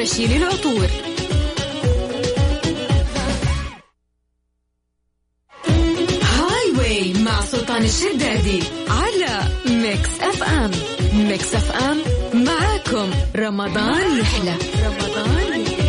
القرشي للعطور Highway مع سلطان الشدادي على Mix FM Mix FM معاكم. رمضان يحلى رمضان يحلى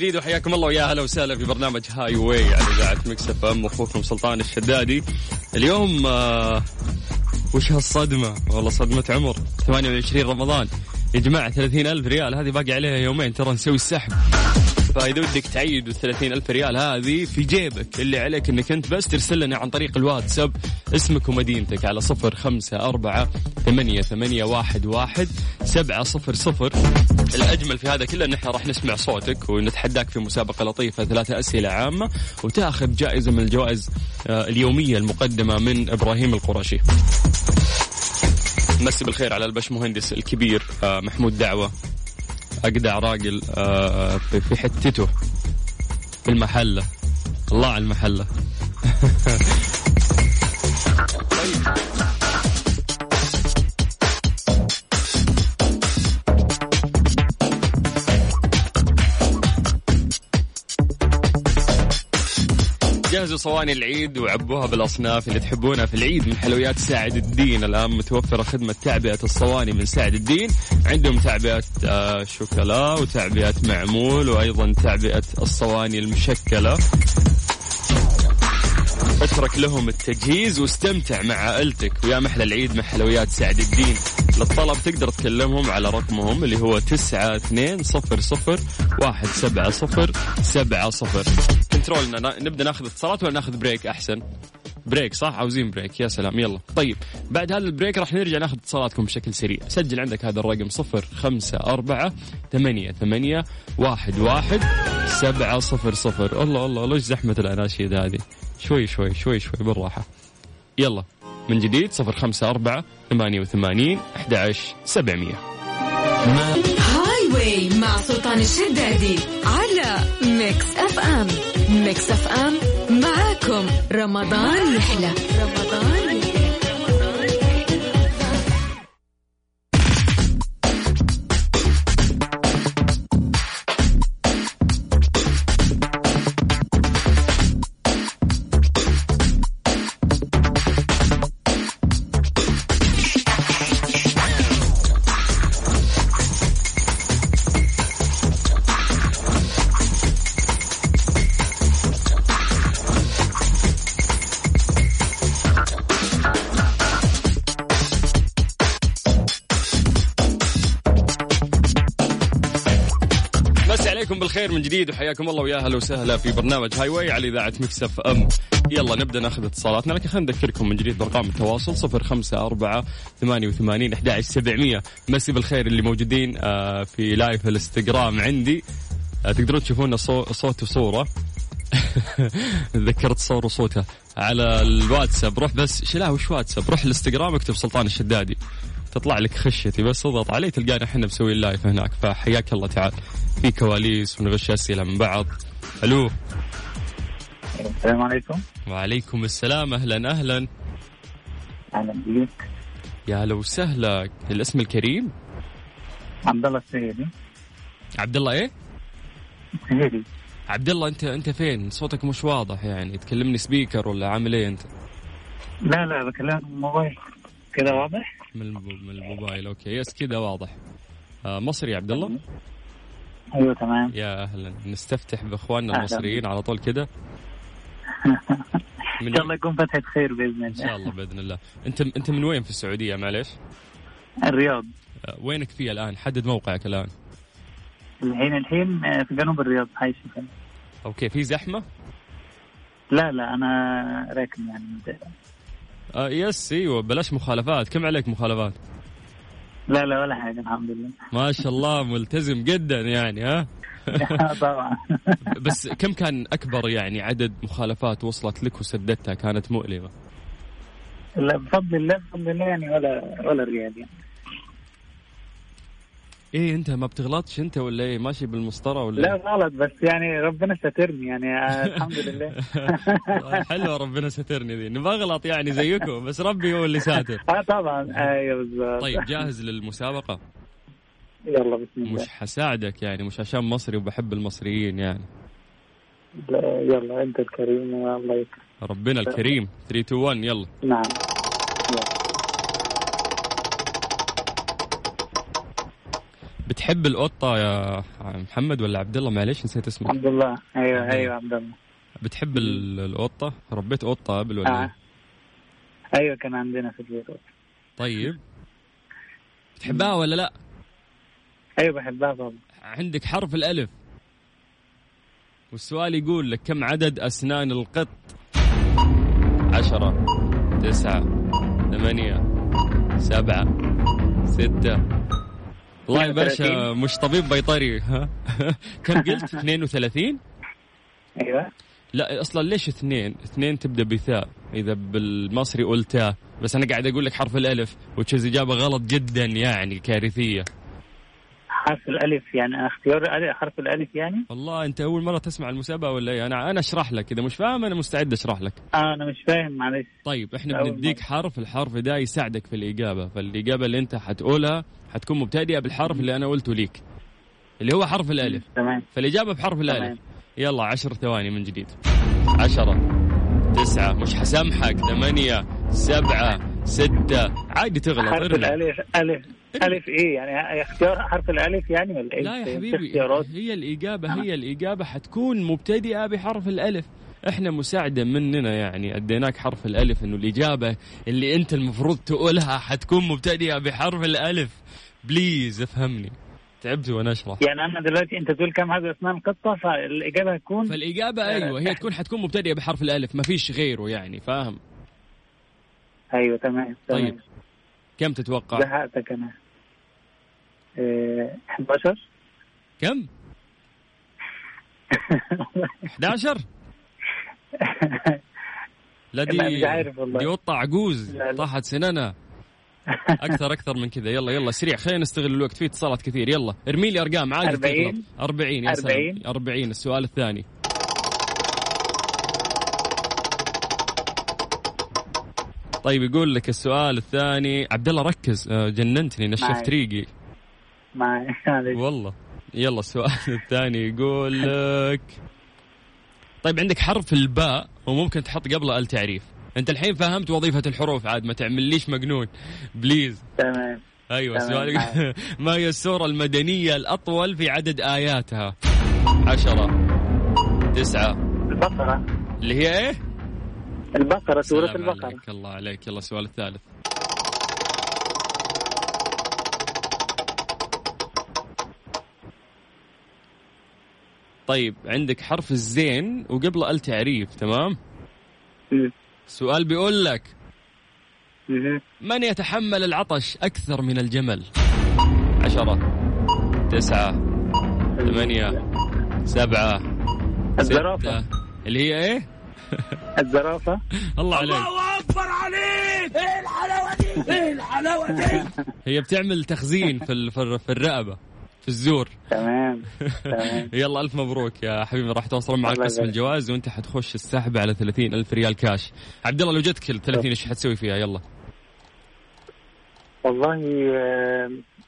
جديد وحياكم الله ويا هلا وسهلا في برنامج Highway على إذاعة Mix FM. أخوكم سلطان الشدادي. اليوم آه وش هالصدمة؟ والله صدمة عمر. 28 رمضان. يا جماعة 30 ألف ريال هذه باقي عليها يومين ترى نسوي السحب. فاذا ودك تعيد ال 30 ألف ريال هذه في جيبك. اللي عليك إنك أنت بس ترسل لنا عن طريق الواتساب اسمك ومدينتك على صفر خمسة أربعة ثمانية, ثمانية واحد, واحد سبعة صفر صفر. الأجمل في هذا كله أن إحنا راح نسمع صوتك ونتحداك في مسابقة لطيفة ثلاثة أسئلة عامة وتاخذ جائزة من الجوائز آه، اليومية المقدمة من إبراهيم القرشي. مسي بالخير على البش مهندس الكبير آه، محمود دعوة. أجدع راجل آه، في حتته في المحلة. الله على المحلة. طيب جهزوا صواني العيد وعبوها بالأصناف اللي تحبونها في العيد من حلويات ساعد الدين. الآن متوفرة خدمة تعبئة الصواني من ساعد الدين. عندهم تعبئة آه، شوكولا وتعبئة معمول وأيضا تعبئة الصواني المشكلة. اترك لهم التجهيز واستمتع مع عائلتك. ويا محلى العيد مع حلويات سعد الدين. للطلب تقدر تكلمهم على رقمهم اللي هو تسعة اثنين صفر صفر واحد سبعة صفر سبعة صفر. control نا نا- نبدأ ناخذ اتصالات ولا ناخذ break أحسن. break صح؟ عاوزين break يا سلام. يلا. طيب. بعد هذا ال break راح نرجع ناخذ اتصالاتكم بشكل سريع. سجل عندك هذا الرقم صفر خمسة أربعة ثمانية ثمانية واحد واحد سبعة صفر صفر. الله الله ليش زحمة الأناشيد هذه. شوي شوي شوي شوي بالراحة. يلا. من جديد صفر خمسة أربعة ثمانية وثمانين أحد عشر سبعمية. Highway مع سلطان الشدادي على Mix FM Mix FM معاكم رمضان يحلى. رمضان يحلى. بالخير من جديد وحياكم الله ويا أهلا وسهلا في برنامج Highway على إذاعة Mix FM. يلا نبدأ ناخذ اتصالاتنا. لكن خلينا نذكركم من جديد بأرقام التواصل صفر خمسة أربعة ثمانية وثمانين أحد عشر سبعمية. مسي بالخير اللي موجودين آه، في live الإنستغرام عندي. آه، تقدرون تشوفون صو- صوت وصورة. تذكرت صور وصوته على الواتساب. روح بس شلاه وش واتساب؟ روح الإنستغرام اكتب سلطان الشدادي. تطلع لك خشتي بس اضغط عليه تلقانا إحنا مسوي ال live هناك. فحياك الله تعال. في كواليس ونغش اسئله من بعض. ألو. السلام عليكم. وعليكم السلام. أهلا أهلا. أهلا بيك. يا هلا وسهلا. الاسم الكريم؟ عبد الله السيدي. عبد الله إيه؟ السيدي. عبد الله أنت أنت فين؟ صوتك مش واضح يعني. تكلمني سبيكر ولا عامل إيه أنت؟ لا لا بكلمك من الموبايل كذا واضح؟ من من الموبايل. okay. بس كذا واضح. آه مصري يا عبد الله؟ أيوه تمام. يا أهلا. نستفتح بإخواننا. المصريين على طول كده إن شاء الله يكون فتحة خير بإذن إن شاء الله الله بإذن الله. أنت أنت من وين في السعودية؟ معليش. الرياض. آه، وينك فيه الآن؟ حدد موقعك الآن. الحين الحين آه، في جنوب الرياض حي okay في زحمة؟ لا لا أنا راكن يعني آه يس إيوه بلاش مخالفات. كم عليك مخالفات؟ لا لا ولا حاجة الحمد لله. ما شاء الله ملتزم جدا يعني ها؟ طبعا. بس كم كان أكبر يعني عدد مخالفات وصلت لك وسددتها كانت مؤلمة؟ لا بفضل الله بفضل الله يعني ولا ولا ريال يعني. إيه أنت ما بتغلطش أنت ولا إيه؟ ماشي بالمسطرة ولا لا إيه؟ غلط بس يعني ربنا سترني يعني آه، الحمد لله. حلوة ربنا سترني ذي نبغى أغلط يعني زيكم بس ربي هو اللي ساتر. آه طبعا. أيوه بالظبط طيب جاهز للمسابقة؟ يلا بسم الله. مش حساعدك يعني مش عشان مصري وبحب المصريين يعني. لا، يلا أنت الكريم والله يكرم ربنا الكريم. 3 2 1 يلا. نعم. بتحب القطة يا محمد ولا عبد الله؟ معليش نسيت اسمك عبد الله. أيوه أيوه عبد الله. بتحب ال- القطة؟ ربيت قطة قبل ولا آه. إيه؟ أيوه كان عندنا في البيت طيب. بتحبها ولا لأ؟ أيوه بحبها طبعا. عندك حرف الألف. والسؤال يقول لك كم عدد أسنان القط؟ عشرة تسعة ثمانية سبعة ستة والله يا باشا 32. مش طبيب بيطري. ها؟ كم قلت؟ 32 أيوه. لا أصلا ليش اثنين؟ اثنين تبدأ بثاء إذا بالمصري قلتها بس أنا قاعد أقول لك حرف الألف وتشيز إجابة غلط جدا يعني كارثية. حرف الألف يعني اختيار الألف- حرف الألف يعني؟ والله أنت أول مرة تسمع المسابقة ولا إيه؟ أنا أنا أشرح لك إذا مش فاهم أنا مستعد أشرح لك. آه أنا مش فاهم معلش. طيب إحنا بنديك مرة. حرف الحرف ده يساعدك في الإجابة. فالإجابة اللي أنت حتقولها حتكون مبتدئة بالحرف اللي أنا قلته ليك اللي هو حرف الألف. تمام. فالإجابة بحرف الألف. تمام. يلا عشر ثواني من جديد. عشرة تسعة مش حسامحك ثمانية سبعة ستة. عادي تغلط حرف ارمي. الألف الف ألف إيه يعني اختيار حرف الألف يعني ولا إيه؟ لا يا حبيبي اختيارات؟ هي الإجابة هي الإجابة حتكون مبتدئة بحرف الألف. إحنا مساعدة مننا يعني أديناك حرف الألف إنه الإجابة اللي أنت المفروض تقولها حتكون مبتدئة بحرف الألف. بليز افهمني. تعبت وأنا أشرح. يعني أنا دلوقتي أنت تقول كم عدد اسنان القطة فالإجابة هتكون؟ فالإجابة أيوة هي تكون حتكون مبتدئة بحرف الألف ما فيش غيره يعني فاهم؟ أيوه تمام تمام. طيب. كم تتوقع؟ زهقتك أنا. إيه، 11 كم؟ 11 لا دي مش عارف والله. دي قطة عجوز. طاحت سنانها أكثر أكثر من كذا. يلا يلا سريع. خلينا نستغل الوقت. في اتصالات كثير. يلا. ارمي لي أرقام. عادي 40. تغلط 40 يا سلام. 40. 40 السؤال الثاني. طيب يقول لك السؤال الثاني. عبد الله ركز. آه، جننتني نشفت. ريقي. مع معلش. والله. يلا السؤال الثاني يقول لك طيب عندك حرف الباء وممكن تحط قبله التعريف انت الحين فهمت وظيفة الحروف عاد ما تعمليش مجنون؟ بليز. تمام. أيوه معك. ما هي السورة المدنية الأطول في عدد آياتها؟ عشرة تسعة. البقرة. اللي هي إيه؟ البقرة سورة سلام البقرة. عليك الله عليك. يلا السؤال الثالث. طيب عندك حرف الزين وقبله التعريف تمام؟ مم. السؤال بيقول لك مهم. من يتحمل العطش أكثر من الجمل؟ عشرة تسعة ثمانية سبعة الزرافة. ستة. اللي هي إيه؟ الزرافة. الله عليك. الله أكبر عليك! إيه الحلاوة دي؟ إيه الحلاوة دي؟ هي بتعمل تخزين في ال- في الر- في الزور. تمام تمام. يلا ألف مبروك يا حبيبي. راح توصل معك قسم. الجوائز وأنت حتخش السحب على 30 ألف ريال كاش. عبد الله لو جتك ال 30 إيش حتسوي فيها؟ يلا. والله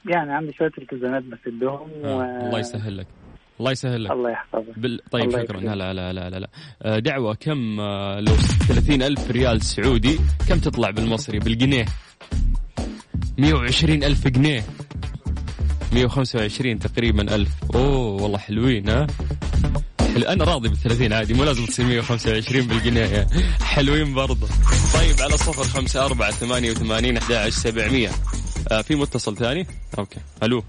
يعني عندي شوية التزامات بسدهم و... آه. الله يسهل لك. الله يسهل لك. الله يحفظك. بال... طيب الله شكرا. لا لا لا لا لا. آه، دعوة كم آه، لو 30 ألف ريال سعودي كم تطلع بالمصري؟ بالجنيه. 120 ألف جنيه. 125 تقريبا ألف. أوه والله حلوين ها؟ حلو. أنا راضي بال 30 عادي مو لازم تصير 125 بالجنيه حلوين برضه. طيب على صفر خمسة أربعة ثمانية وثمانين أحد عشر سبعمية. آه في متصل ثاني؟ أوكي. ألو.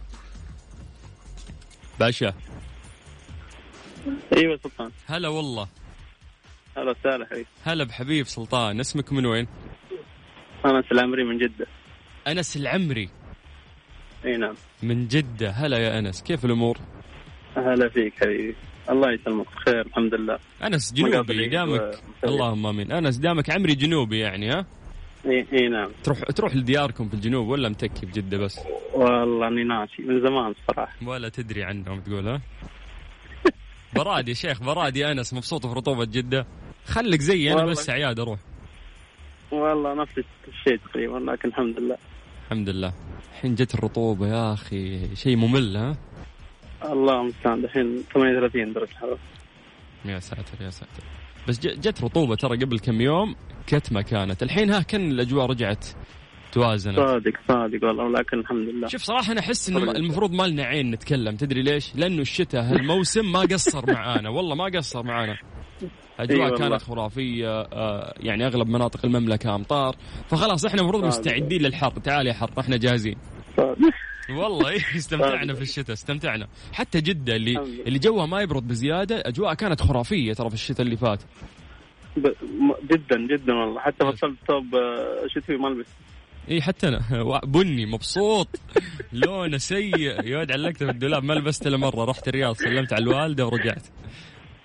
باشا. أيوه سلطان. هلا والله. هلا وسهلا حبيبي هلا بحبيب سلطان. اسمك من وين؟ أنس العمري من جدة. أنس العمري. إي نعم. من جدة. هلا يا أنس كيف الأمور؟ هلا فيك حبيبي. الله يسلمك. بخير الحمد لله. أنس جنوبي دامك ومسوي. اللهم آمين. أنس دامك عمري جنوبي يعني ها؟ إي إي نعم. تروح تروح لدياركم في الجنوب ولا متكي بجدة بس؟ والله أني ناسي. من زمان الصراحه ولا تدري عنهم تقول ها؟ براد يا شيخ براد يا أنس مبسوط في رطوبة جدة. خليك زي أنا. بس عياد أروح والله نفس الشيء تقريبا لكن الحمد لله. الحمد لله. الحين جت الرطوبة يا أخي شيء ممل ها؟ الله المستعان. الحين 38 درجة حرارة. يا ساتر يا ساتر. بس جت رطوبة ترى قبل كم يوم كتمة كانت. الحين ها كان الأجواء رجعت توازنت. صادق صادق والله ولكن الحمد لله. شوف صراحة أنا أحس طبعاً. المفروض ما لنا عين نتكلم. تدري ليش؟ لأنه الشتاء هالموسم ما قصر معانا. والله ما قصر معانا. أجواء إي والله. كانت خرافية آه، يعني أغلب مناطق المملكة أمطار. فخلاص إحنا المفروض صادق. مستعدين للحر. تعال يا حر إحنا جاهزين. صادق. والله إيه استمتعنا صادق. في الشتاء استمتعنا. حتى جدة اللي. اللي جوها ما يبرد بزيادة أجواء كانت خرافية ترى في الشتاء اللي فات. جدا جدا والله. حتى بطلت ثوب آه، شتوي ما البس اي حتى أنا. بني مبسوط. لونه سيء. يود علقته في الدولاب ما لبسته إلا مرة. رحت الرياض سلمت على الوالدة ورجعت. الله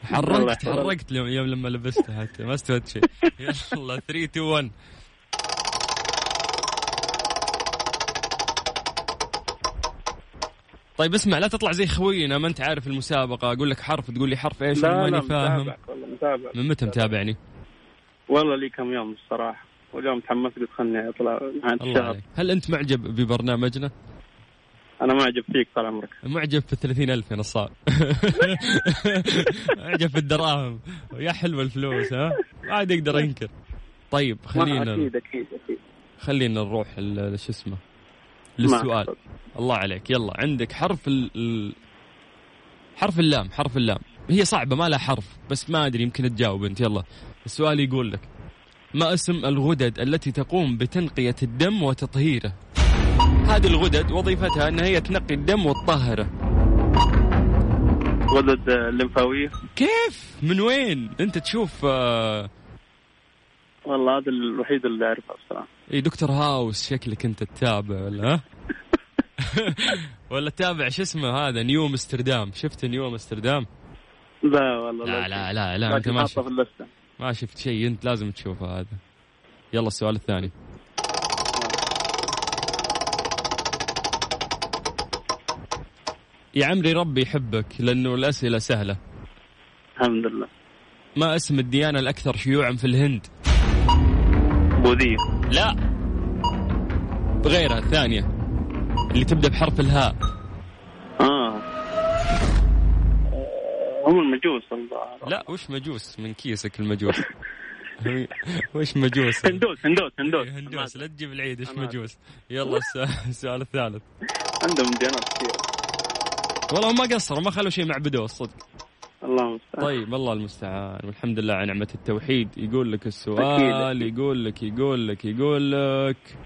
حركت. حركت يوم يوم لما لبسته حتى ما استفدت شيء. يلا 3 2 1 طيب اسمع لا تطلع زي خوينا ما انت عارف المسابقة. أقول لك حرف تقول لي حرف إيش؟ لا ماني لا فاهم. متابعك والله متابع. من متى متابعني؟ والله لي كم يوم الصراحة. واليوم تحمست قلت خلني أطلع نهايه الله عليك. هل أنت معجب ببرنامجنا؟ أنا معجب فيك طال عمرك. معجب في الثلاثين ألف يا نصار. معجب في الدراهم. يا حلوة الفلوس ها؟ ما عاد يقدر ينكر. طيب خلينا أكيد أكيد أكيد. خلينا نروح شو اسمه؟ للسؤال. الله عليك. يلا عندك حرف ال... حرف اللام حرف اللام. هي صعبة ما لها حرف بس ما أدري يمكن تجاوب أنت. يلا السؤال يقول لك ما اسم الغدد التي تقوم بتنقية الدم وتطهيره؟ هذه الغدد وظيفتها أن هي تنقي الدم وتطهره غدد الليمفاوية. كيف؟ من وين؟ أنت تشوف آه... والله هذا الوحيد اللي أعرفه بصراحة. إي دكتور هاوس شكلك أنت تتابع ولا؟ ها ولا تتابع شو اسمه هذا؟ نيو أمستردام. شفت نيو أمستردام؟ لا والله لا لا لا لا أنت ما شفت. ما شفت شيء أنت لازم تشوفه هذا. يلا السؤال الثاني. يا عمري ربي يحبك لأنه الأسئلة سهلة. الحمد لله. ما اسم الديانة الأكثر شيوعا في الهند؟ بوذيه لا. غيرها الثانية. اللي تبدأ بحرف الهاء. آه. هم المجوس الله. لا وش مجوس؟ من كيسك المجوس. وش مجوس؟ هندوس هندوس هندوس. هندوس. لا تجيب العيد أنا- مجوس؟ يلا السؤال الثالث. عندهم ديانات كثير والله ما قصروا ما خلوا شيء معبدوه الصدق. الله المستعان. طيب الله المستعان. والحمد لله على نعمة التوحيد. يقول لك السؤال أكيد. يقول لك يقول لك يقول لك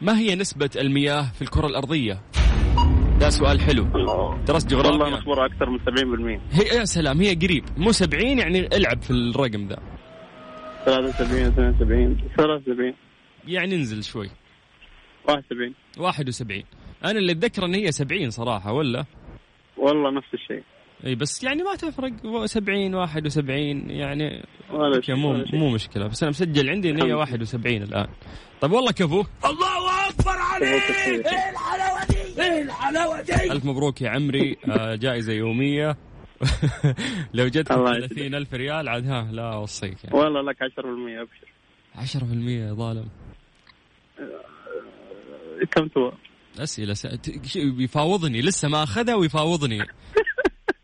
ما هي نسبة المياه في الكرة الأرضية؟ ده سؤال حلو. الله. درست والله جغرافيا مخبرة أكثر من 70% هي يا سلام هي قريب. مو 70 يعني العب في الرقم ذا. 73 72 73 يعني انزل شوي. 71 71 أنا اللي أتذكر إن هي 70 صراحة ولا؟ والله نفس الشيء. إي بس يعني ما تفرق. 70 71 يعني ولا شيء مو ولا شيء. مو مشكلة بس أنا مسجل عندي إن هي الحمد لله. 71 الآن. طيب والله كفو. ألف مبروك يا عمري آه، جائزة يومية. لو جت الله 30 ألف ريال عاد ها لا أوصيك يعني. والله لك 10% أبشر. 10% يا ظالم. كم تو أسئلة س... يفاوضني لسه ما أخذها ويفاوضني.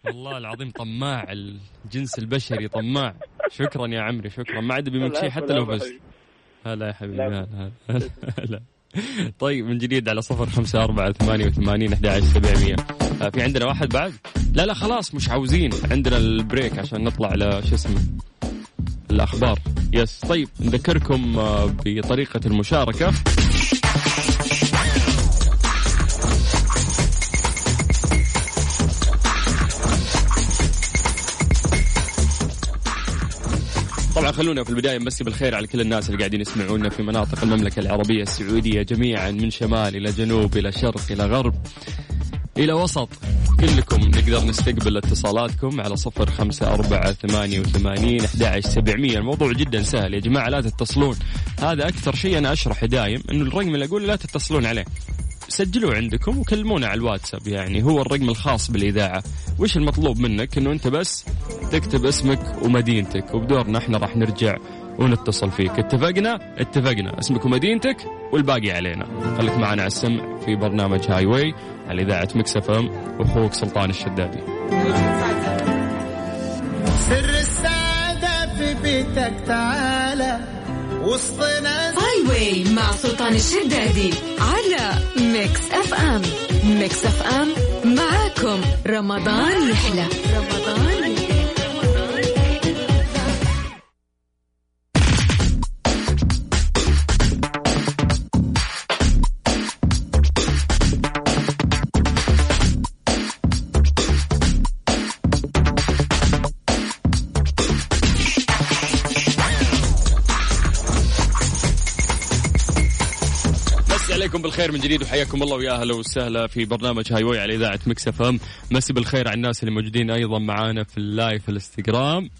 والله العظيم طماع الجنس البشري طماع. شكرا يا عمري شكرا. ما عاد بيمك شيء حتى لو فزت هلا يا حبيبي لا. هلا هلا هلا طيب من جديد على صفر خمسة أربعة ثمانية وثمانين أحد عشر سبعمية. آه، في عندنا واحد بعد؟ لا لا خلاص مش عاوزين. عندنا البريك عشان نطلع على شو اسمه؟ الأخبار. يس طيب نذكركم آه، بطريقة طبعا خلونا في البداية نمسي بالخير على كل الناس اللي قاعدين يسمعونا في مناطق المملكة العربية السعودية جميعا من شمال إلى جنوب إلى شرق إلى غرب إلى وسط. كلكم نقدر نستقبل اتصالاتكم على صفر خمسة أربعة ثمانية وثمانين أحد سبعمية. الموضوع جدا سهل يا جماعة لا تتصلون. هذا أكثر شيء أنا أشرح دايم أنه الرقم اللي أقول لا تتصلون عليه. سجلوه عندكم وكلمونا على الواتساب يعني هو الرقم الخاص بالإذاعة. وش المطلوب منك؟ أنه أنت بس تكتب اسمك ومدينتك وبدورنا إحنا راح نرجع ونتصل فيك. اتفقنا؟ اتفقنا. اسمك ومدينتك والباقي علينا. خليك معنا على السمع في برنامج Highway على إذاعة Mix FM وأخوك سلطان الشدادي. سر السعادة في بيتك تعالى. وسط ناس Highway مع سلطان الشدادي على Mix FM ميكس اف ام معاكم. رمضان يحلى. رمضان بالخير من جديد وحياكم الله ويا أهلا وسهلا في برنامج Highway على إذاعة Mix FM. مسي بالخير على الناس اللي موجودين أيضا معانا في ال live في الإنستغرام.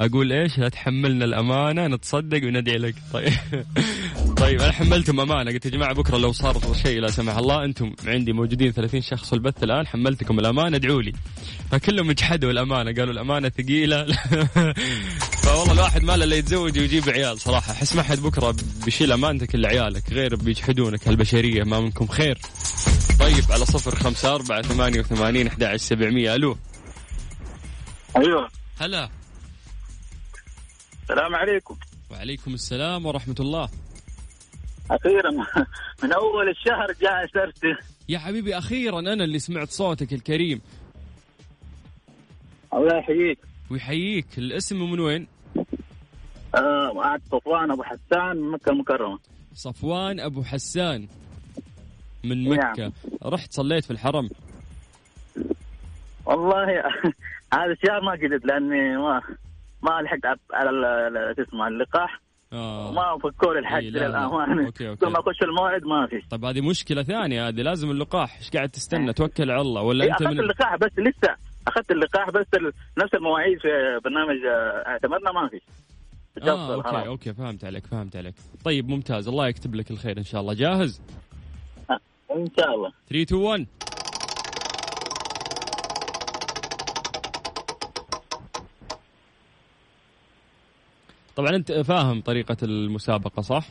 أقول إيش؟ لا تحملنا الأمانة نتصدق وندعي لك. طيب. طيب أنا حملتهم أمانة. قلت يا جماعة بكرة لو صار شيء لا سمح الله أنتم عندي موجودين 30 شخص في البث الآن حملتكم الأمانة ادعوا لي. فكلهم اجحدوا الأمانة قالوا الأمانة ثقيلة. فوالله الواحد ما له إلا يتزوج ويجيب عيال صراحة. أحس ما حد بكرة بيشيل أمانتك إلا عيالك غير بيجحدونك هالبشرية ما منكم خير. طيب على صفر خمسة أربعة ثمانية وثمانين أحد عشر سبعمية. ألو. أيوه. هلا. السلام عليكم. وعليكم السلام ورحمة الله. أخيرا من أول الشهر جاء سرتي يا حبيبي أخيرا أنا اللي سمعت صوتك الكريم. الله يحييك. ويحييك. الاسم من وين؟ آه صفوان أبو حسان من مكة المكرمة. صفوان أبو حسان من نعم. مكة. رحت صليت في الحرم؟ والله هذا الشهر ما قدرت لأني ما ما لحقت على- شو اسمه اللقاح. آه. ما فكوا لي الحج إي، لا، لا. للأمانة. okay. كل ما أخش الموعد ما في. طيب هذه مشكلة ثانية هذه لازم اللقاح. إيش قاعد تستنى؟ توكل على الله ولا إيه، أخذت من اللقاح بس لسه. أخذت اللقاح بس نفس المواعيد في برنامج آه، اعتمرنا ما في. آه تفضل، خلاص. أوكي okay فهمت عليك فهمت عليك. طيب ممتاز. الله يكتب لك الخير إن شاء الله. جاهز؟ إن شاء الله. 3 2 1 طبعا أنت فاهم طريقة المسابقة صح؟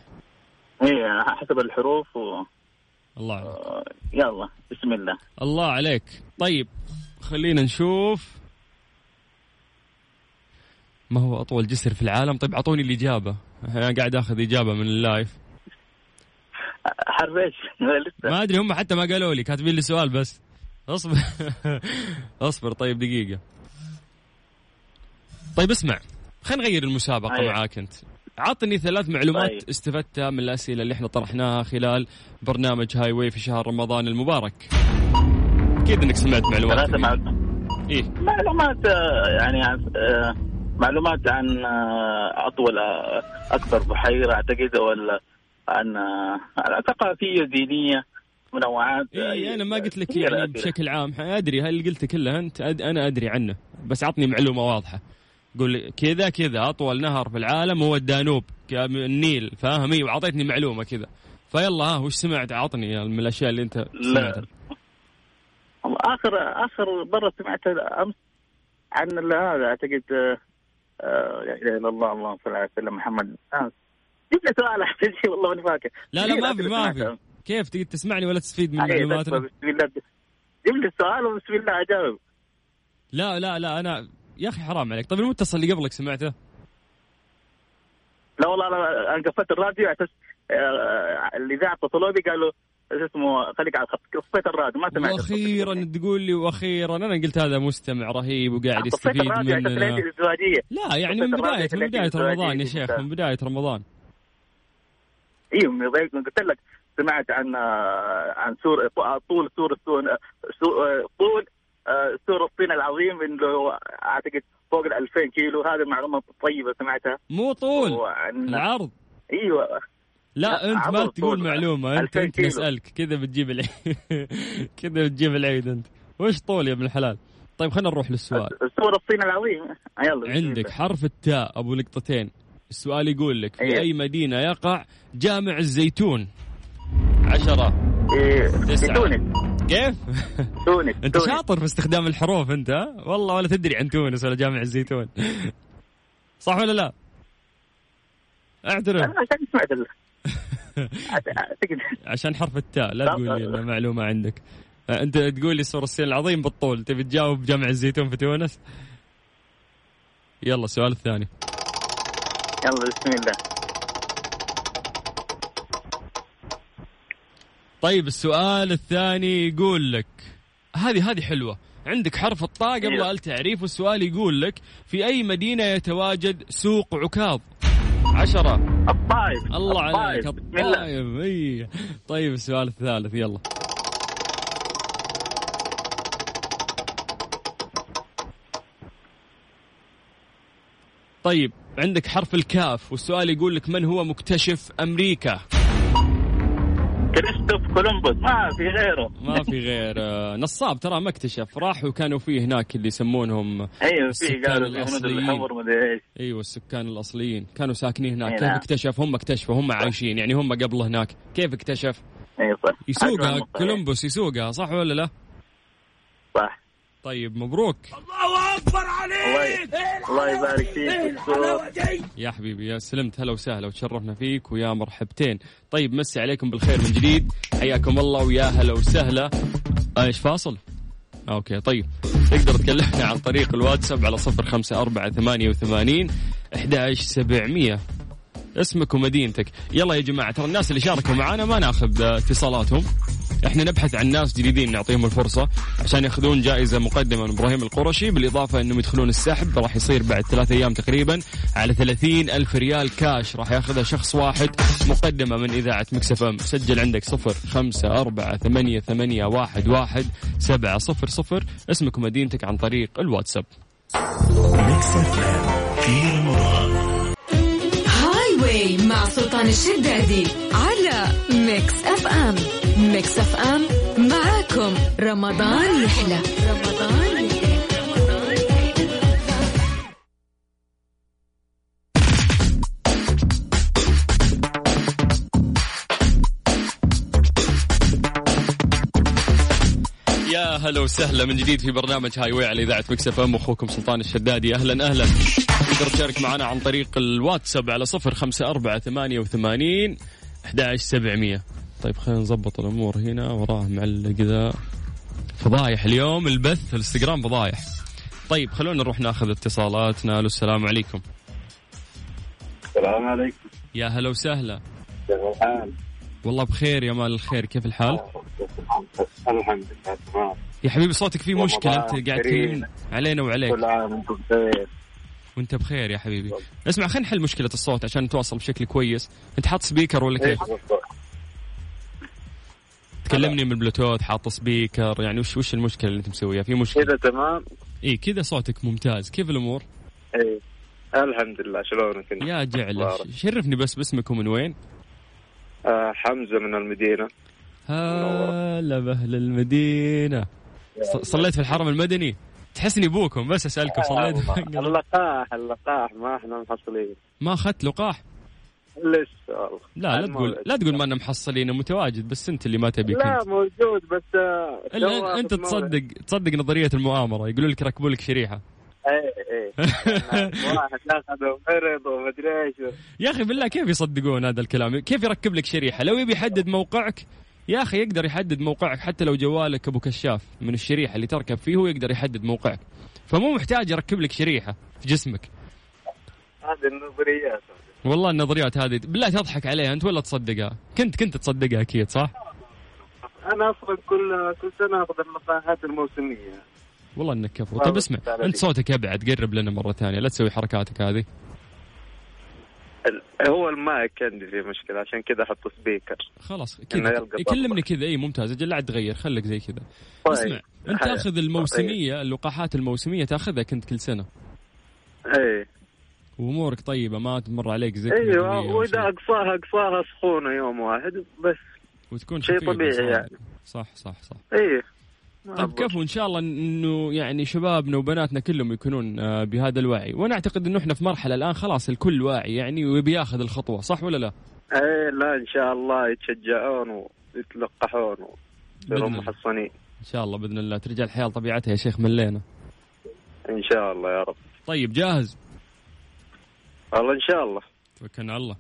إيه حسب الحروف و... الله عليك آه، يلا بسم الله. الله عليك. طيب خلينا نشوف. ما هو أطول جسر في العالم؟ طيب أعطوني الإجابة. أنا قاعد آخذ إجابة من اللايف. لسه ما أدري هم حتى ما قالوا لي كاتبين لي سؤال بس. أصبر. أصبر طيب دقيقة. طيب اسمع. خلينا نغير المسابقة أيوة. معاك أنت. عطني ثلاث معلومات طيب. استفدتها من الأسئلة اللي إحنا طرحناها خلال برنامج هاي واي في شهر رمضان المبارك. أكيد إنك سمعت معلومات ثلاثة. معلومات. إيه. معلومات آه، يعني عن- آه، معلومات عن آه، أطول أكبر بحيرة أعتقد ولا عن ثقافيه دينيه منوعات إيه أنا ما قلت لك يعني. بشكل عام. أدري هل اللي قلته كله أنت؟ أد... أنا أدري عنه بس عطني معلومة واضحة. قول كذا كذا أطول نهر في العالم هو الدانوب النيل فاهم إيه وعطيتني معلومة كذا. فيلا ها وش سمعت؟ عطني من الأشياء اللي أنت لا. سمعتها. اخر آخر مرة سمعت أمس عن هذا أعتقد آه، آه، لا إله إلا الله اللهم صل على سيدنا محمد. آه. جيب لي سؤال احسن شيء والله ماني فاكر. لا لا ما في ما سمعتها. في. كيف تقدر تسمعني ولا تستفيد من معلوماتنا بسم الله جيب لي السؤال وبسم الله أجاوب. لا لا لا أنا يا أخي حرام عليك. طيب المتصل اللي قبلك سمعته؟ لا والله أنا أنا قفلت الراديو على أساس الاذاعه اتصلوا بي قالوا شو اسمه خليك على الخط. طفيت الراديو ما سمعت وأخيرا تقول لي وأخيرا أنا قلت هذا مستمع رهيب وقاعد يستفيد مننا الازدواجيه لا يعني من بدايه من بداية رمضان يا شيخ من بداية رمضان. أيوه من قلت لك سمعت عن عن سور طول سور طول آه، سور الصين العظيم إنه أعتقد فوق ال 2000 كيلو. هذه المعلومه طيبة سمعتها. مو طول العرض. إيوه. لا أنت ما تقول. معلومة أنت 2000 انت. نسألك كذا بتجيب العيد كذا بتجيب العيد أنت وش طول يا ابن الحلال طيب خلينا نروح للسؤال سور الصين العظيم يلا عندك حرف التاء أبو لقطتين السؤال يقول لك في أيوة. أي مدينة يقع جامع الزيتون عشرة إيه، تسعة. تونس كيف؟ تونس أنت تونس. شاطر في استخدام الحروف أنت ها؟ والله ولا تدري عن تونس ولا جامع الزيتون صح ولا لا؟ اعترف أنا سمعت اعتقد عشان حرف التاء لا تقول لي. إن معلومة عندك. آه، أنت تقول لي سور الصين العظيم بالطول تبي تجاوب جامع الزيتون في تونس؟ يلا السؤال الثاني. يلا بسم الله. طيب السؤال الثاني يقول لك هذه هذه حلوة. عندك حرف الطاء قبل أيوه. التعريف والسؤال يقول لك في أي مدينة يتواجد سوق عكاظ؟ عشرة. الطائف الله عليك الطائف. اي طيب السؤال الثالث يلا. طيب عندك حرف الكاف والسؤال يقول لك من هو مكتشف أمريكا؟ كريستوف كولومبوس. ما في غيره. ما في غير. آه، نصاب ترى ما اكتشف. راحوا كانوا فيه هناك اللي يسمونهم أيوه في قالوا إيش. أيوه السكان الأصليين. كانوا ساكنين هناك. كيف نعم. اكتشف؟ هم اكتشفوا. هم عايشين. يعني هم قبل هناك. كيف اكتشف؟ اي صح. يسوقها. كولومبوس يسوقها صح ولا لا؟ صح. طيب مبروك. الله الله يبارك فيك دكتور. يا حبيبي يا سلمت. هلا وسهلا وتشرفنا فيك ويا مرحبتين. طيب مسي عليكم بالخير من جديد. حياكم الله ويا هلا وسهلا. إيش فاصل؟ أوكي طيب. تقدر تكلمنا عن طريق الواتساب على صفر خمسة أربعة ثمانية وثمانين أحد سبعمية. اسمك ومدينتك. يلا يا جماعة ترى الناس اللي شاركوا معنا ما ناخذ آه، اتصالاتهم. إحنا نبحث عن ناس جديدين نعطيهم الفرصة عشان ياخذون جائزة مقدمة من إبراهيم القرشي بالإضافة إنهم يدخلون السحب راح يصير بعد ثلاثة أيام تقريبا على 30 ألف ريال كاش راح ياخذها شخص واحد مقدمة من إذاعة Mix FM. سجل عندك صفر خمسة أربعة ثمانية ثمانية واحد واحد سبعة صفر صفر. اسمك ومدينتك عن طريق الواتساب. Highway مع سلطان الشدادي Mix FM Mix FM معاكم. رمضان يحلى. رمضان يحلى. يا هلا وسهلا من جديد في برنامج Highway على إذاعة Mix FM أخوكم سلطان الشدادي. أهلا أهلا. تقدر تشارك معنا عن طريق الواتساب على صفر خمسة أربعة ثمانية وثمانين أحد سبعمية. طيب خلينا نظبط الأمور هنا وراه معلق ذا فضايح اليوم البث في الإنستغرام فضايح. طيب خلونا نروح ناخذ اتصالاتنا. ألو السلام عليكم. السلام عليكم. يا هلا وسهلا. كيف الحال؟ والله بخير يا مال الخير. كيف الحال؟ الحمد لله تمام. يا حبيبي صوتك فيه مشكلة أنت قاعد علينا وعليك. كل عام وأنتم بخير. وانت بخير يا حبيبي. اسمع خلينا نحل مشكلة الصوت عشان نتواصل بشكل كويس. انت حاط speaker ولا كيف؟ إيش تكلمني من البلوتوث حاط speaker. يعني وش وش المشكلة اللي انت مسويها؟ في مشكلة. كذا تمام؟ اي كذا صوتك ممتاز. كيف الأمور؟ اي الحمد لله شلونك انت؟ يا جعل؟ شرفني بس باسمك ومن وين؟ آه حمزة من المدينة. هلا بأهل المدينة. ص- صليت في الحرم المدني؟ تحسني أبوكم بس أسألكم صليت. اللقاح اللقاح ما إحنا محصلين. ما أخذت لقاح؟ لسه والله. لا لا. تقول لا تقول ما أنا محصلين متواجد بس أنت اللي ما تبي لا موجود بس آه، إلا أنت. تصدق تصدق نظرية المؤامرة يقولوا لك ركبوا لك شريحة. إيه إيه. واحد اخذ مرض ومدري إيش. يا أخي بالله كيف يصدقون هذا الكلام؟ كيف يركب لك شريحة؟ لو يبي يحدد موقعك يا أخي يقدر يحدد موقعك حتى لو جوالك أبو كشاف من الشريحة اللي تركب فيه هو يقدر يحدد موقعك. فمو محتاج يركب لك شريحة في جسمك. هذه النظريات. والله النظريات هذه بالله تضحك عليها أنت ولا تصدقها؟ كنت كنت تصدقها أكيد صح؟ أنا أصلا كل كل سنة أخذ اللقاحات الموسمية. والله إنك كفو. طيب اسمع أنت. صوتك ابعد قرب لنا مرة ثانية لا تسوي حركاتك هذه. هو المايك عندي فيه مشكلة عشان كذا أحط سبيكر خلاص كذا يلقى كلمني طبع. كذا إي ممتاز إجل لا تغير خليك زي كذا طيب. اسمع أنت. تأخذ الموسمية اللقاحات الموسمية تأخذها كنت كل سنة إيه وأمورك طيبة ما تمر عليك زكمه أيوه وإذا. أقصاها أقصاها سخونه يوم واحد بس وتكون شيء طبيعي. يعني. صح صح صح إيه طيب كفو إن شاء الله إنه يعني شبابنا وبناتنا كلهم يكونون آه، بهذا الوعي. وأنا أعتقد إنه إحنا في مرحلة الآن خلاص الكل واعي يعني ويبي ياخذ الخطوة صح ولا لا؟ إيه لا إن شاء الله يتشجعون ويتلقحون ويصيرون. محصنين. إن شاء الله بإذن الله. ترجع الحياة لطبيعتها يا شيخ ملينا. إن شاء الله يا رب. طيب جاهز؟ والله إن شاء الله. توكلنا على الله.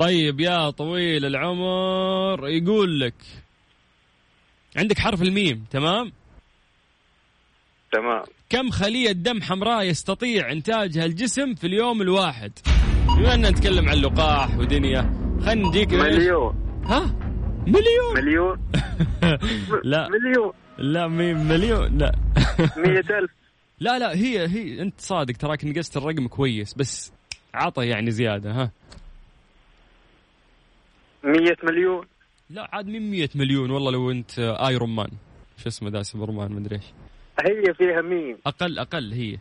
طيب يا طويل العمر يقول لك عندك حرف الميم تمام؟ تمام. كم خلية دم حمراء يستطيع إنتاجها الجسم في اليوم الواحد؟ بما أننا نتكلم عن لقاح ودنيا خلينا نجيك؟ مليون. ها؟ مليون؟ مليون. لا. مليون. لا ميم مليون لا. مية ألف. لا لا هي هي أنت صادق تراك نقصت الرقم كويس بس عطى يعني زيادة ها. مية مليون. لا عاد من 100 مليون؟ والله لو انت Iron Man شو اسمه ذا سوبرمان مدري إيش. هي فيها ميم. أقل أقل هي.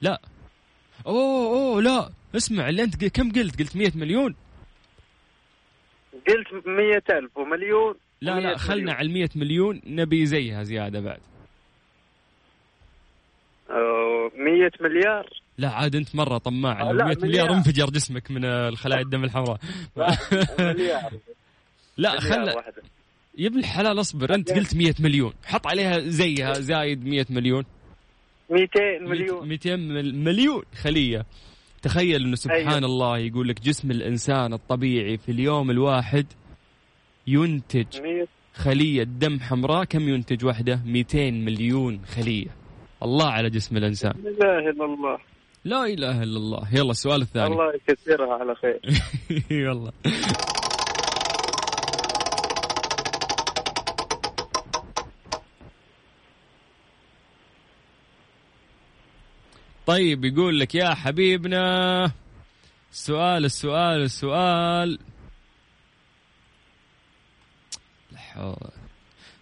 لا. أوه أوه لا. اسمع اللي أنت كم قلت؟ قلت 100 مليون؟ قلت مية ألف ومليون لا لا خلنا. على ال 100 مليون نبي زيها زيادة بعد. أوه، مية مليار. لا عاد انت مرة طماع آه، لو لا، 100 مليار مليار. انفجر جسمك من الخلايا الدم الحمراء. مليار. لا خل. يا ابن الحلال اصبر انت قلت 100 مليون. حط عليها زيها زايد 100 مليون. ميتين مليون. 200 مل- مليون. خلية. تخيل إنه سبحان أيوة. الله يقول لك جسم الإنسان الطبيعي في اليوم الواحد ينتج خلية دم حمراء. كم ينتج واحدة 200 مليون خلية. الله على جسم الإنسان. لا إله إلا الله. لا إله إلا الله. يلا السؤال الثاني. الله يكثرها على خير. يلا. طيب يقول لك يا حبيبنا السؤال السؤال. السؤال.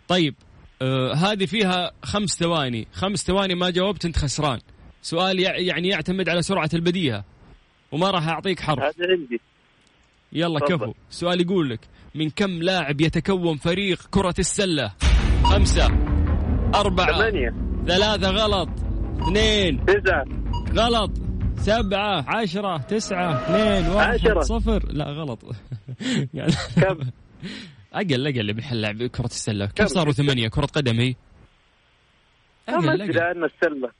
طيب آه هذه فيها خمس ثواني. خمس ثواني ما جاوبت انت خسران. سؤال يع- يعني يعتمد على سرعة البديهة. وما راح أعطيك حرف. هذا عندي. يلا. كفو. سؤال يقول لك من كم لاعب يتكون فريق كرة السلة؟ خمسة أربعة ثمانية. ثلاثة غلط. اثنين تسعة. غلط. سبعة عشرة تسعة اثنين واحد عشرة. صفر. لا غلط. يعني كم؟ أقل أقل اللي بيحل لعب كرة السلة. كم؟ صاروا ثمانية كرة قدم هي؟ ما أقل أدري أقل. عن السلة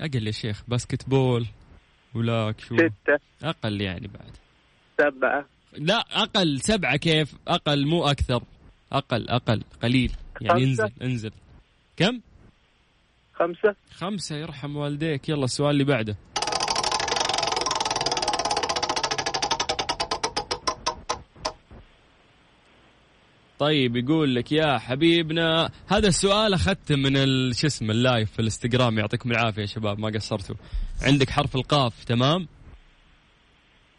أقل يا شيخ باسكت بول ولاك شو؟ ستة. أقل يعني بعد. سبعة. لا أقل سبعة كيف؟ أقل مو أكثر. أقل أقل قليل. يعني خمسة. انزل انزل. كم؟ خمسة. خمسة يرحم والديك. يلا السؤال اللي بعده. طيب يقول لك يا حبيبنا هذا السؤال أخذته من شو اسمه اللايف في الإنستغرام. يعطيكم العافية يا شباب ما قصرتوا. عندك حرف القاف تمام؟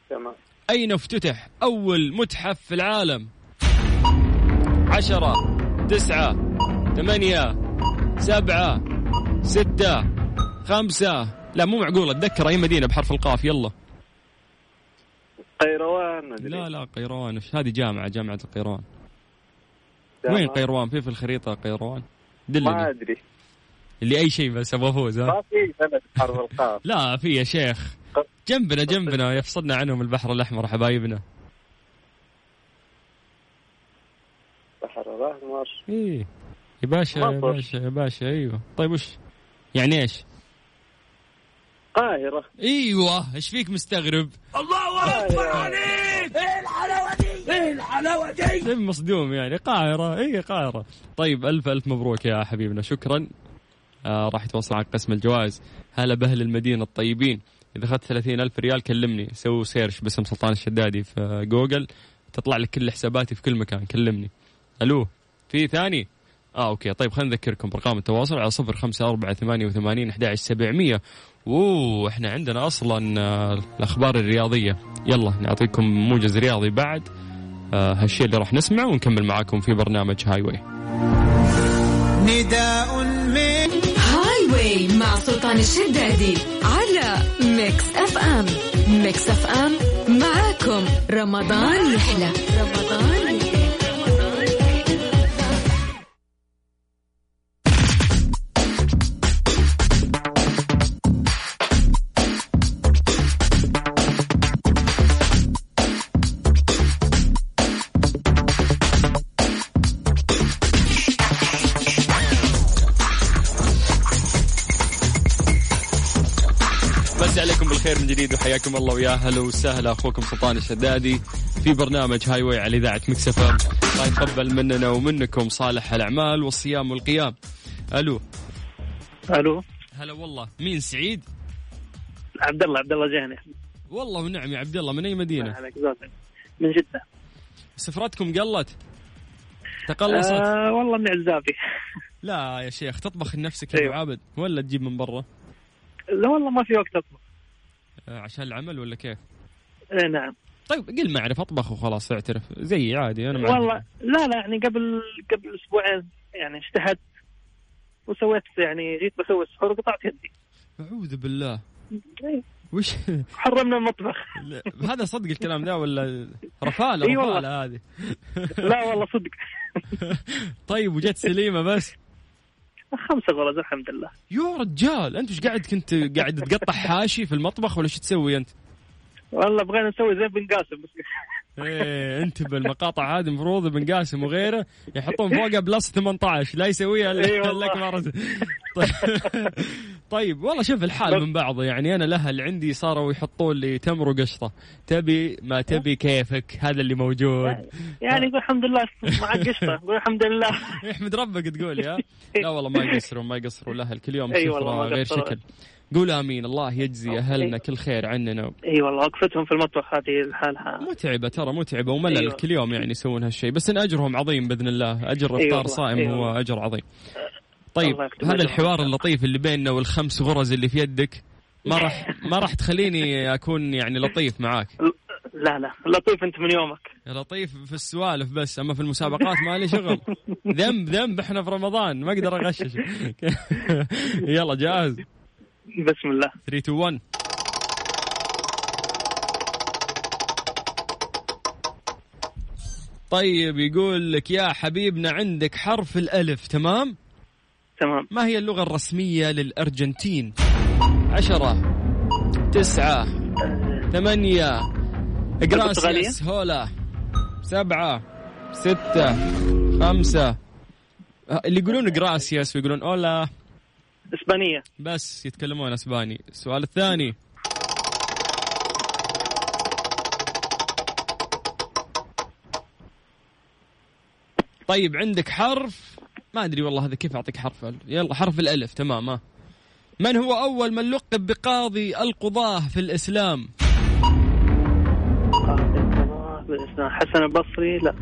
تمام. أين افتتح أول متحف في العالم؟ عشرة تسعة ثمانية سبعة ستة خمسة. لا مو معقولة أتذكر أي مدينة بحرف القاف. يلا. قيروان لا لا قيروان. هذه؟ جامعة جامعة القيروان. وين قيروان؟ في في الخريطة قيروان؟ ما دلني أدري. اللي أي شيء بس أبغى أفوز ها؟ ما في بلد حرف القاف. لا في يا شيخ. جنبنا جنبنا. يفصلنا عنهم البحر الأحمر حبايبنا. بحر الأحمر. إيه. يا باشا يا. باشا يا باشا أيوه. طيب وش؟ يعني إيش؟ قاهرة. إيوه. إيش فيك مستغرب؟ زي مصدوم يعني. قاهرة. اي قاهرة. طيب ألف ألف مبروك يا حبيبنا. شكرا. آه راح يتواصل معك قسم الجوائز. هلا بأهل المدينة الطيبين. إذا أخذت 30 ألف ريال كلمني. سوي search باسم سلطان الشدادي في جوجل. تطلع لك كل حساباتي في كل مكان. كلمني. ألو في ثاني؟ آه okay. طيب خلينا نذكركم. بأرقام التواصل على صفر خمسة أربعة ثمانية وثمانين أحد سبعمية. أوه إحنا عندنا أصلا آه، الأخبار الرياضية. يلا نعطيكم موجز رياضي بعد. هالشيء اللي راح نسمعه ونكمل معاكم في برنامج هاي واي نداء من Highway مع سلطان الشدادي على Mix FM. Mix FM معاكم. رمضان يحلى. رمضان جديد وحياكم الله ويا هلا وسهلا. أخوكم سلطان الشدادي في برنامج Highway على إذاعة Mix FM الله يتقبل مننا ومنكم صالح الأعمال والصيام والقيام. ألو. ألو. هلا والله. مين سعيد؟ عبد الله عبد الله جهني والله ونعم يا عبد الله. من أي مدينة. من جدة. سفرتكم قلت؟ تقلصت؟ آه والله من عزابي. لا يا شيخ تطبخ لنفسك يا أبو أيوة. عابد. ولا تجيب من برا؟ لا والله ما في وقت أطبخ. عشان العمل ولا كيف؟ اي نعم. طيب قل ما اعرف أطبخ وخلاص اعترف. زي عادي أنا معك. والله لا لا يعني قبل قبل أسبوعين يعني اجتهدت وسويت يعني جيت بسوي السحور وقطعت يدي. أعوذ بالله. إيه، وش؟ حرمنا المطبخ. هذا صدق الكلام ذا ولا رفالة. رفالة هذه. لا والله صدق. طيب وجت سليمة بس. خمسة غرز الحمد لله يا رجال أنت إيش قاعد كنت قاعد تقطع حاشي في المطبخ ولا شو تسوي أنت؟ والله بغينا نسوي زي بن قاسم بس إيه انت بالمقاطع هذه المفروض ابن قاسم وغيره يحطون فوقها بلس 18 لا يسويها الا. لك مرة طيب, طيب والله شوف الحال من بعضه يعني أنا لها اللي عندي صاروا يحطون لي تمر وقشطة. تبي ما تبي كيفك هذا اللي موجود. يعني يقول الحمد لله معك قشطة. يقول الحمد لله. يحمد ربك تقول يا. لا والله ما يقصرون ما يقصرون الاهل كل يوم ما غير. شكل. قول آمين الله يجزي أهلنا كل خير عننا. إي والله وقفتهم في المطبخ هذه لحالها متعبة ترى متعبة وملل أيوة. كل يوم يعني يسوون هالشيء بس إن أجرهم عظيم بإذن الله. أجر أي إفطار صائم أي هو. أجر عظيم. طيب هذا. الحوار اللطيف اللي بيننا والخمس غرز اللي في يدك ما راح ما راح تخليني أكون يعني لطيف معاك. لا لا لطيف أنت من يومك. لطيف في السوالف بس أما في المسابقات ما لي شغل. ذنب ذنب إحنا في رمضان ما أقدر أغشش. يلا جاهز. بسم الله. 3 2 1 طيب يقول لك يا حبيبنا عندك حرف الألف تمام؟ تمام. ما هي اللغة الرسمية للأرجنتين؟ عشرة تسعة ثمانية؟ جراسياس هولا. سبعة ستة خمسة. اللي يقولون جراسياس ويقولون أولا. إسبانية. بس يتكلمون إسباني. السؤال الثاني. طيب عندك حرف؟ ما أدري والله هذا كيف أعطيك حرف يلا حرف الألف. تمام ها. من هو أول من لقب بقاضي القضاة في الإسلام؟ حسن البصري لا.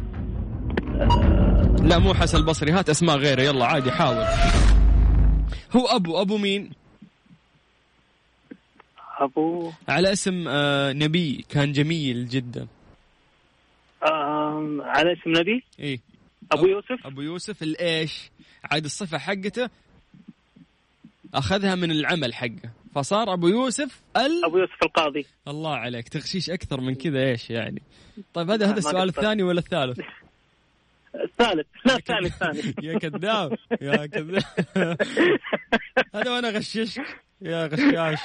لا مو حسن البصري. هات أسماء غيره. يلا عادي حاول. هو أبو أبو مين؟ أبو. على اسم آه نبي كان جميل جدا. آم، على اسم نبي؟ إيه. أبو يوسف؟ أبو يوسف الإيش؟ عاد الصفة حقته أخذها من العمل حقه. فصار أبو يوسف ال أبو يوسف القاضي. الله عليك تغشيش أكثر من كذا إيش يعني؟ طيب هذا هذا السؤال. الثاني ولا الثالث؟ الثالث. لا الثاني الثاني يا كذاب يا كذاب. هذا وأنا غششك يا غشاش.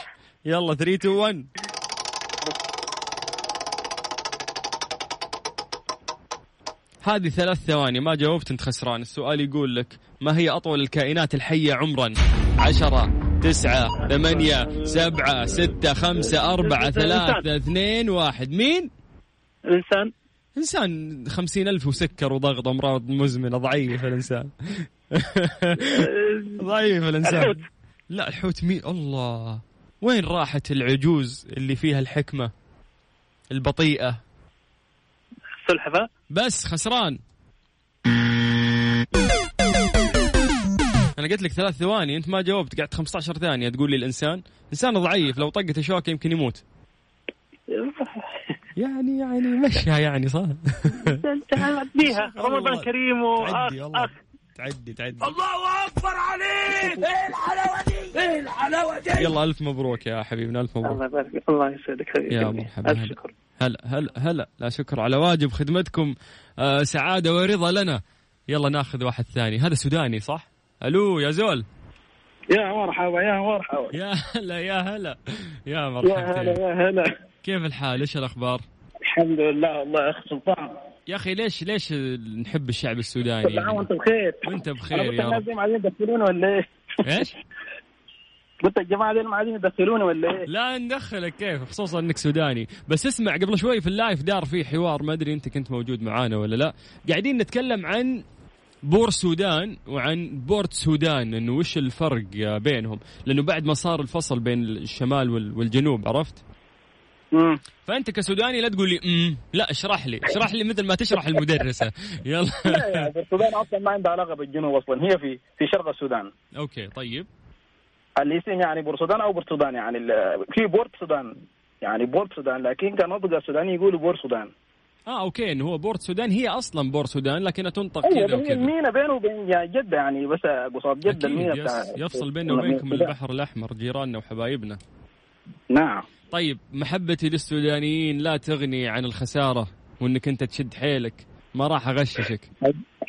يلا 3 2 1 هذه ثلاث ثواني ما جاوبت انت خسران. السؤال يقول لك ما هي أطول الكائنات الحية عمرا؟ عشرة تسعة ثمانية سبعة ستة خمسة أربعة ثلاثة اثنين واحد. مين؟ الإنسان. إنسان خمسين ألف وسكر وضغط أمراض مزمنة ضعيف الإنسان. ضعيف الإنسان. الحوت. لا الحوت مين الله. وين راحت العجوز اللي فيها الحكمة؟ البطيئة. سلحفاة؟ بس خسران. أنا قلت لك ثلاث ثواني أنت ما جاوبت قعدت 15 ثانية تقول لي الإنسان. إنسان ضعيف لو طقت شوكه يمكن يموت. يعني يعني مشها يعني صح؟ فيها والله. رمضان كريم تعدي والله. واخ تعدي تعدي. الله أكبر عليك! إيه الحلاوة دي؟ إيه الحلاوة دي؟ يلا ألف مبروك يا حبيبنا ألف مبروك. الله يبارك الله يسعدك حبيبي. يا مرحبا الف هلا. شكر هلا هلا هلا. لا شكر على واجب خدمتكم. آه سعادة ورضا لنا. يلا ناخذ واحد ثاني. هذا سوداني صح؟ ألو يا زول. يا مرحبا يا مرحبا. يا هلا يا هلا. يا يا هلا يا هلا. كيف الحال؟ إيش الأخبار؟ الحمد لله والله يا اخ سلطان. يا أخي ليش ليش نحب الشعب السوداني؟ كل عام؟ وأنت بخير. وأنت بخير يا الناس رب. دي عايزين يدخلوني ولا إيه؟ إيش؟ قلت الجماعة دي ما عايزين يدخلوني ولا إيه؟ لا ندخلك كيف؟ خصوصا إنك سوداني. بس اسمع قبل شوي في ال live دار في حوار ما أدري أنت كنت موجود معانا ولا لا. قاعدين نتكلم عن بور سودان وعن بورت سودان إنه وش الفرق بينهم؟ لأنه بعد ما صار الفصل بين الشمال وال- والجنوب عرفت؟ فأنت كسوداني لا تقول لي امم لا اشرح لي اشرح لي مثل ما تشرح المدرسة. يلا. السودان أصلا ما عندها علاقة بالجنوب أصلا هي في في شرق السودان. okay طيب. الاسم يعني بور سودان أو بور سودان يعني في بورت سودان يعني بورت سودان لكن كان نطق السوداني يقولوا بور سودان. آه okay إنه هو بورت سودان هي أصلا بور سودان لكنها تنطق أيوه كذا وكذا. المينا بينه وبين يعني جدة يعني بس قصاد جدة المينا يفصل بيننا وبينكم البحر الأحمر جيراننا وحبايبنا. نعم. طيب محبتي للسودانيين لا تغني عن الخسارة وإنك أنت تشد حيلك. ما راح أغششك.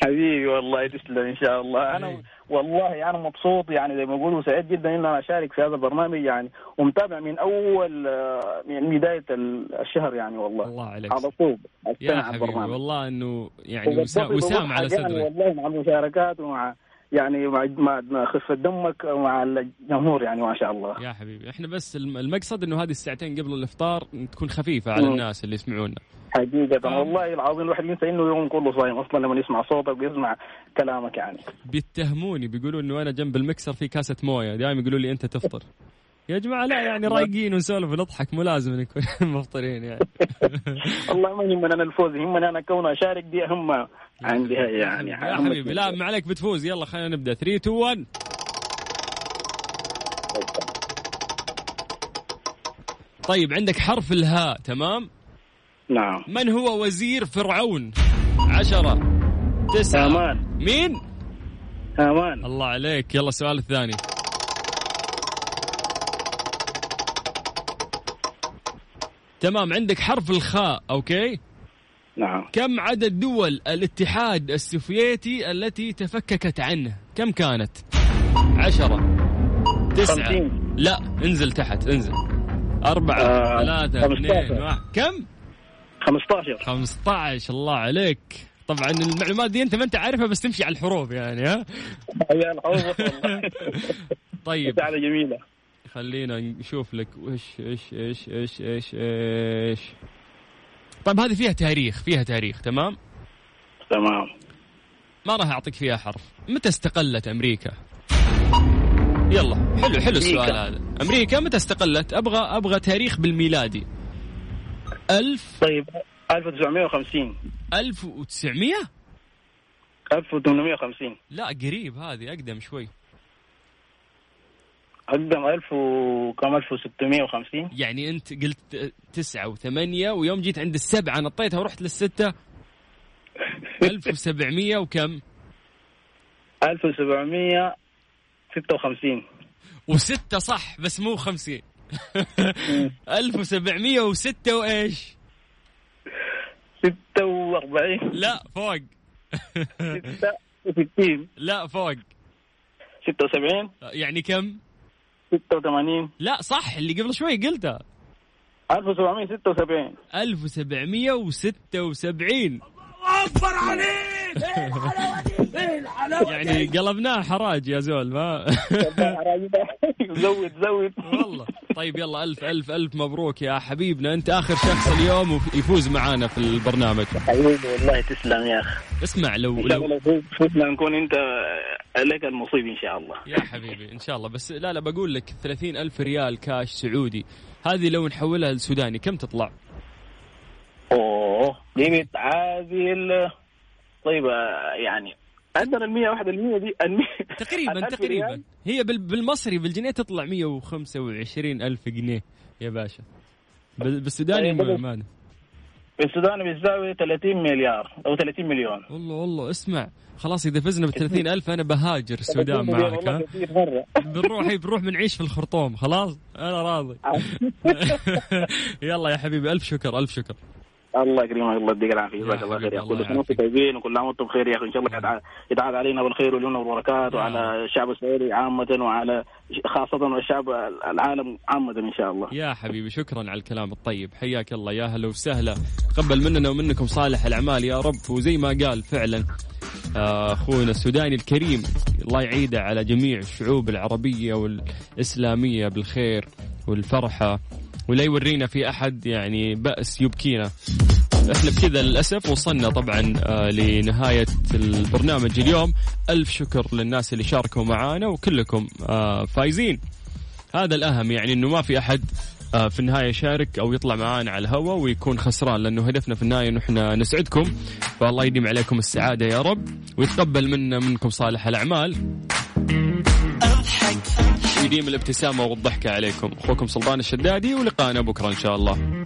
حبيبي والله تسلم إن شاء الله. أنا إيه. والله أنا مبسوط يعني زي ما يقولوا سعيد جدا إن أنا أشارك في هذا البرنامج يعني ومتابع من أول آه، من بداية ال- الشهر يعني والله. الله عليك. على طول. يا حبيبي البرنامج. والله إنه يعني وسام, على صدرك. والله مع المشاركات ومع يعني مع مع- مع خفة دمك ومع الجمهور يعني ما شاء الله. يا حبيبي إحنا بس الم- المقصد إنه هذه الساعتين قبل الإفطار تكون خفيفة على. الناس اللي يسمعونا. حقيقة آه. والله العظيم الواحد ينسى إنه يوم كله صايم أصلا لما يسمع صوتك ويسمع كلامك يعني. بيتهموني بيقولوا إنه أنا جنب المكسر في كاسة موية دائما يقولوا لي أنت تفطر. يا جماعة لا يعني رايقين ونسولف ونضحك مو لازم نكون مفطرين يعني. والله ما يهمني أنا الفوز يهمني أنا كون اشارك دي اهم عندي يعني يا حبيبي لا ما عليك بتفوز. يلا خلينا نبدأ. 3 2 1 طيب عندك حرف الهاء تمام؟ نعم. من هو وزير فرعون؟ عشرة تسعة. هامان. مين؟ آمان. الله عليك. يلا السؤال الثاني. تمام عندك حرف الخاء أوكي؟ نعم. كم عدد دول الاتحاد السوفيتي التي تفككت عنه؟ كم كانت؟ عشرة. تسعة. خمسين. لا انزل تحت انزل. أربعة آه، ثلاثة. اثنين واحد. كم؟ 15 15 الله عليك. طبعا المعلومات دي أنت ما أنت عارفها بس تمشي على الحروف يعني ها؟ طيب. مساعدة جميلة. خلينا نشوف لك وش إيش إيش إيش إيش إيش طيب هذه فيها تاريخ فيها تاريخ تمام؟ تمام. ما راح أعطيك فيها حرف. متى استقلت أمريكا؟ يلا حلو حلو السؤال. هذا. أمريكا متى استقلت؟ أبغى أبغى تاريخ بالميلادي. ألف طيب 1950 1900 1850 لا قريب هذه أقدم شوي. أقدم 1000 وكم 1650 يعني أنت قلت تسعة وثمانية ويوم جيت عند السبعة نطيتها ورحت للستة. 1700 وكم؟ 1756 وستة صح بس مو خمسين. 1706 وإيش؟ 46 لا فوق. 66 لا فوق. 76 يعني كم؟ 86 لا صح اللي قبل شوي قلتها 1776 1776 يعني قلبناها حراج يا زول ما؟ زود زود. والله. طيب يلا ألف ألف ألف مبروك يا حبيبنا. أنت آخر شخص اليوم يفوز معانا في البرنامج. حبيبي والله تسلم يا أخي. اسمع لو الله لو فزنا نكون أنت لك المصيب إن شاء الله. يا حبيبي إن شاء الله. بس لا لا بقول لك 30 ألف ريال كاش سعودي. هذه لو نحولها لسوداني كم تطلع؟ أوه دي بتعادل طيب يعني عندنا ال 101 ال 100 دي ال 100 تقريبا تقريبا ريال؟ هي بال- بالمصري بالجنيه تطلع 125 ألف جنيه يا باشا. بال- بالسوداني طيب، ما- في السودان بيساوي 30 مليار أو 30 مليون. والله والله اسمع. خلاص إذا فزنا ب 30 ألف أنا بهاجر السودان 30 مليون معك والله ها؟ كثير مرة. بنروح إيه، بنروح بنعيش في الخرطوم خلاص؟ أنا راضي. يلا يا حبيبي ألف شكر ألف شكر. الله يكرمك الله يديك العافية جزاك الله خير. يا كل سنه وأنتم. طيبين وكل عام وأنتم بخير يا أخي. إن شاء الله يتعاد- علينا بالخير واليمن والبركات وعلى الشعب السعودي عامة وعلى خاصة والشعب العالم عامة إن شاء الله. يا حبيبي شكرا على الكلام الطيب. حياك الله يا هلا وسهلا. تقبل مننا ومنكم صالح الأعمال يا رب. وزي ما قال فعلا آه، أخونا السوداني الكريم الله يعيده على جميع الشعوب العربية والإسلامية بالخير والفرحة. ولا يورينا في أحد يعني بأس يبكينا. إحنا بكذا للأسف وصلنا طبعا آه، لنهاية البرنامج اليوم. ألف شكر للناس اللي شاركوا معنا وكلكم آه، فايزين. هذا الأهم يعني إنه ما في أحد آه، في النهاية يشارك أو يطلع معانا على الهواء ويكون خسران لأنه هدفنا في النهاية إنه إحنا نسعدكم. فالله يديم عليكم السعادة يا رب ويتقبل منا منكم صالح الأعمال. ويديم الابتسامة والضحكة عليكم. أخوكم سلطان الشدادي ولقانا بكرة إن شاء الله.